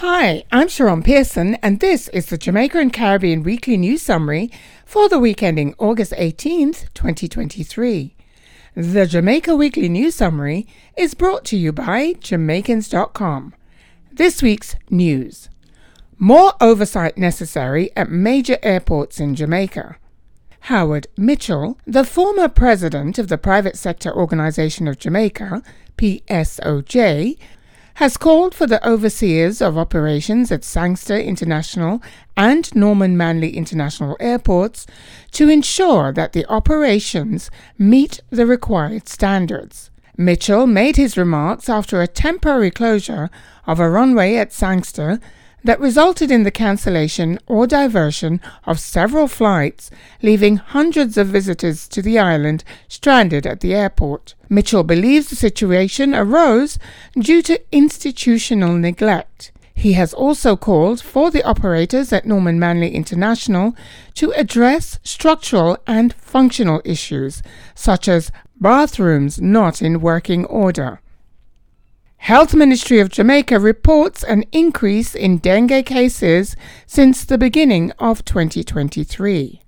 Hi, I'm Sharon Pearson, and this is the Jamaica and Caribbean Weekly News Summary for the week ending August 18th, 2023. The Jamaica Weekly News Summary is brought to you by Jamaicans.com. This week's news More oversight necessary at major airports in Jamaica. Howard Mitchell, the former president of the Private Sector Organization of Jamaica, PSOJ, has called for the overseers of operations at Sangster International and Norman Manley International airports to ensure that the operations meet the required standards. Mitchell made his remarks after a temporary closure of a runway at Sangster that resulted in the cancellation or diversion of several flights, leaving hundreds of visitors to the island stranded at the airport. Mitchell believes the situation arose due to institutional neglect. He has also called for the operators at Norman Manley International to address structural and functional issues, such as bathrooms not in working order. Health Ministry of Jamaica reports an increase in dengue cases since the beginning of 2023.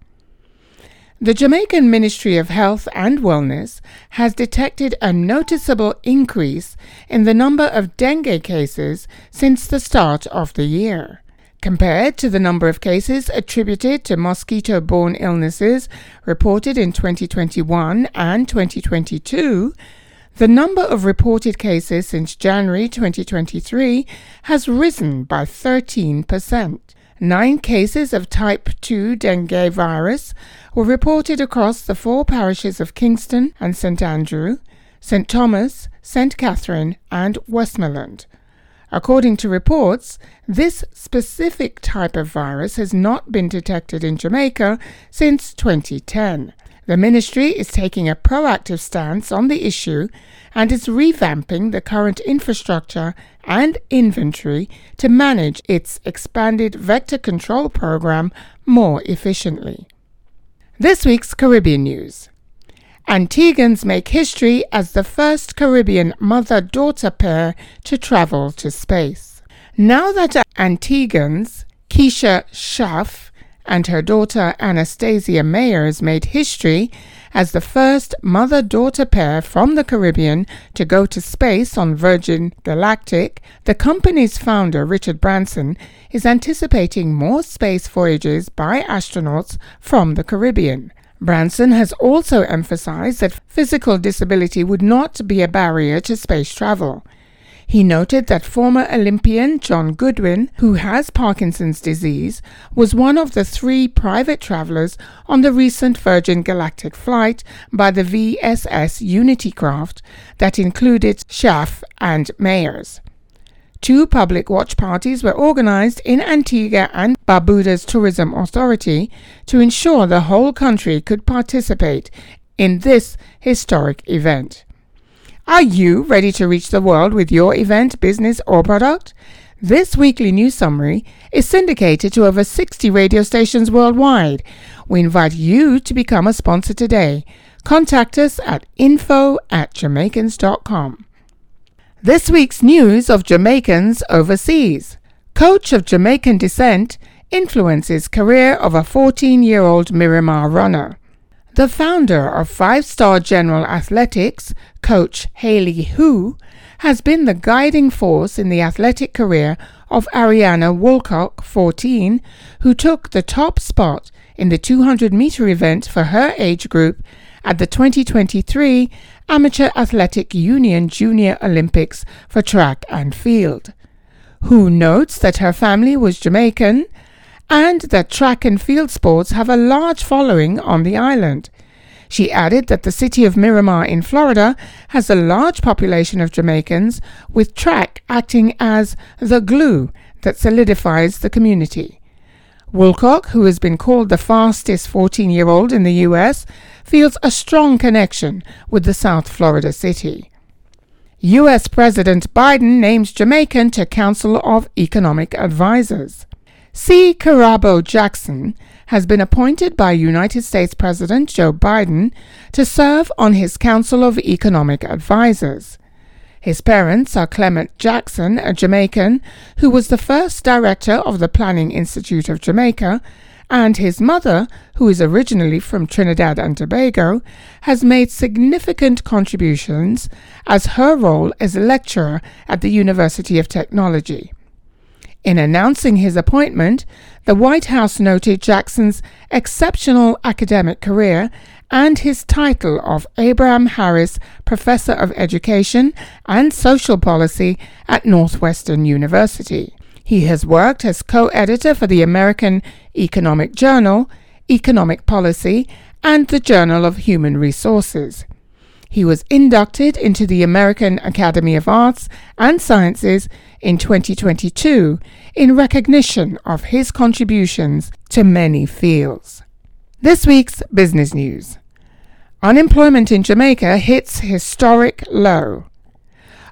The Jamaican Ministry of Health and Wellness has detected a noticeable increase in the number of dengue cases since the start of the year. Compared to the number of cases attributed to mosquito borne illnesses reported in 2021 and 2022, the number of reported cases since January 2023 has risen by 13%. Nine cases of type 2 dengue virus were reported across the four parishes of Kingston and St Andrew, St Thomas, St Catherine, and Westmoreland. According to reports, this specific type of virus has not been detected in Jamaica since 2010. The ministry is taking a proactive stance on the issue and is revamping the current infrastructure and inventory to manage its expanded vector control program more efficiently. This week's Caribbean news. Antiguans make history as the first Caribbean mother daughter pair to travel to space. Now that Antiguans, Keisha Schaff, and her daughter Anastasia Mayers made history as the first mother daughter pair from the Caribbean to go to space on Virgin Galactic, the company's founder, Richard Branson, is anticipating more space voyages by astronauts from the Caribbean. Branson has also emphasized that physical disability would not be a barrier to space travel. He noted that former Olympian John Goodwin, who has Parkinson's disease, was one of the three private travelers on the recent Virgin Galactic flight by the VSS Unity craft that included Schaff and Mayers. Two public watch parties were organized in Antigua and Barbuda's Tourism Authority to ensure the whole country could participate in this historic event. Are you ready to reach the world with your event, business, or product? This weekly news summary is syndicated to over 60 radio stations worldwide. We invite you to become a sponsor today. Contact us at info at jamaicans.com. This week's news of Jamaicans overseas. Coach of Jamaican descent influences career of a 14 year old Miramar runner. The founder of Five Star General Athletics, Coach Haley Hu, has been the guiding force in the athletic career of Ariana Woolcock, 14, who took the top spot in the 200 meter event for her age group at the 2023 Amateur Athletic Union Junior Olympics for track and field. Hu notes that her family was Jamaican and that track and field sports have a large following on the island. She added that the city of Miramar in Florida has a large population of Jamaicans, with track acting as the glue that solidifies the community. Woolcock, who has been called the fastest 14 year old in the U.S., feels a strong connection with the South Florida city. U.S. President Biden names Jamaican to Council of Economic Advisers. C. Kirabo Jackson has been appointed by United States President Joe Biden to serve on his Council of Economic Advisers. His parents are Clement Jackson, a Jamaican who was the first director of the Planning Institute of Jamaica, and his mother, who is originally from Trinidad and Tobago, has made significant contributions as her role as a lecturer at the University of Technology. In announcing his appointment, the White House noted Jackson's exceptional academic career and his title of Abraham Harris Professor of Education and Social Policy at Northwestern University. He has worked as co editor for the American Economic Journal, Economic Policy, and the Journal of Human Resources. He was inducted into the American Academy of Arts and Sciences in 2022 in recognition of his contributions to many fields. This week's business news. Unemployment in Jamaica hits historic low.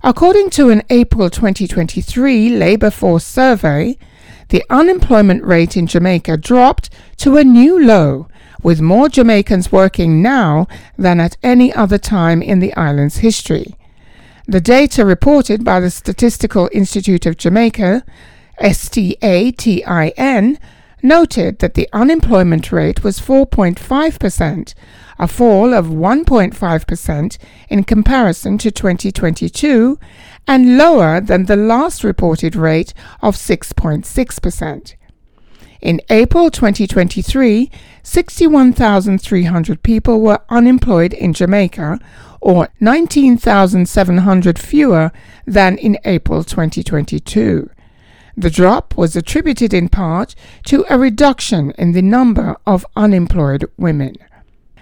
According to an April 2023 labor force survey, the unemployment rate in Jamaica dropped to a new low, with more Jamaicans working now than at any other time in the island's history. The data reported by the Statistical Institute of Jamaica, STATIN, noted that the unemployment rate was 4.5%, a fall of 1.5% in comparison to 2022, and lower than the last reported rate of 6.6%. In April 2023, 61,300 people were unemployed in Jamaica, or 19,700 fewer than in April 2022. The drop was attributed in part to a reduction in the number of unemployed women.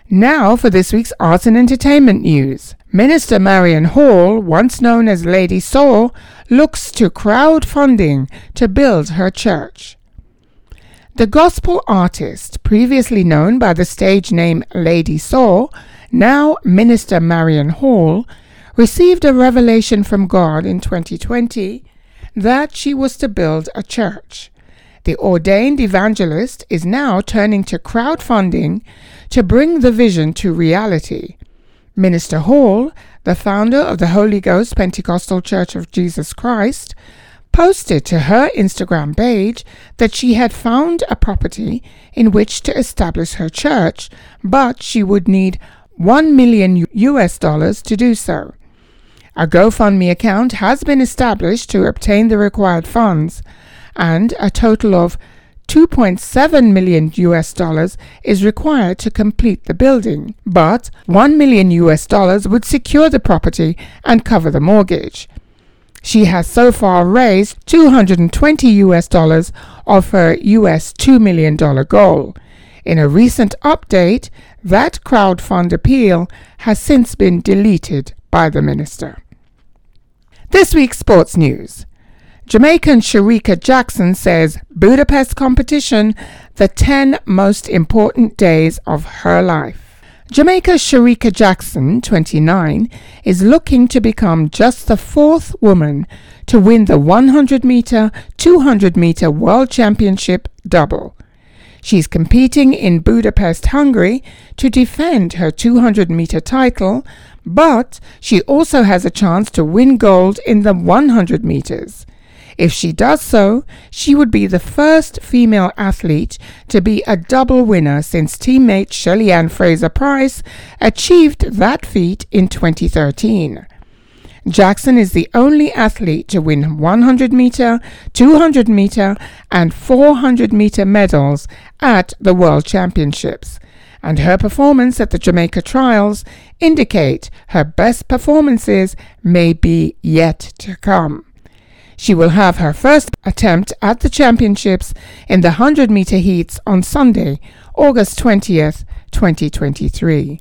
Now for this week's arts and entertainment news. Minister Marion Hall, once known as Lady Saw, looks to crowdfunding to build her church. The gospel artist, previously known by the stage name Lady Saw, now Minister Marion Hall, received a revelation from God in 2020 that she was to build a church. The ordained evangelist is now turning to crowdfunding to bring the vision to reality. Minister Hall, the founder of the Holy Ghost Pentecostal Church of Jesus Christ, posted to her Instagram page that she had found a property in which to establish her church, but she would need 1 million US dollars to do so. A GoFundMe account has been established to obtain the required funds, and a total of 2.7 million US dollars is required to complete the building, but 1 million US dollars would secure the property and cover the mortgage. She has so far raised 220 US dollars of her US $2 million goal. In a recent update, that crowdfund appeal has since been deleted by the minister. This week's sports news. Jamaican Shericka Jackson says Budapest competition the 10 most important days of her life. Jamaica's Shericka Jackson, 29, is looking to become just the fourth woman to win the 100 meter, 200 meter World Championship double. She's competing in Budapest, Hungary to defend her 200 meter title, but she also has a chance to win gold in the 100 meters. If she does so, she would be the first female athlete to be a double winner since teammate Shelly Ann Fraser Pryce achieved that feat in 2013. Jackson is the only athlete to win 100 meter, 200 meter, and 400 meter medals at the World Championships, and her performance at the Jamaica Trials indicate her best performances may be yet to come. She will have her first attempt at the championships in the 100 meter heats on Sunday, August 20th, 2023.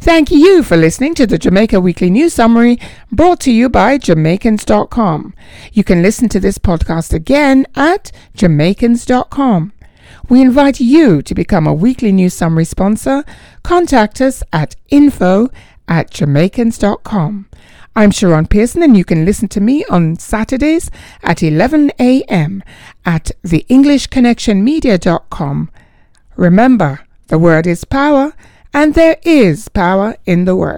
Thank you for listening to the Jamaica Weekly News Summary brought to you by Jamaicans.com. You can listen to this podcast again at Jamaicans.com. We invite you to become a weekly news summary sponsor. Contact us at info at Jamaicans.com. I'm Sharon Pearson, and you can listen to me on Saturdays at 11 a.m. at theenglishconnectionmedia.com. Remember, the word is power, and there is power in the word.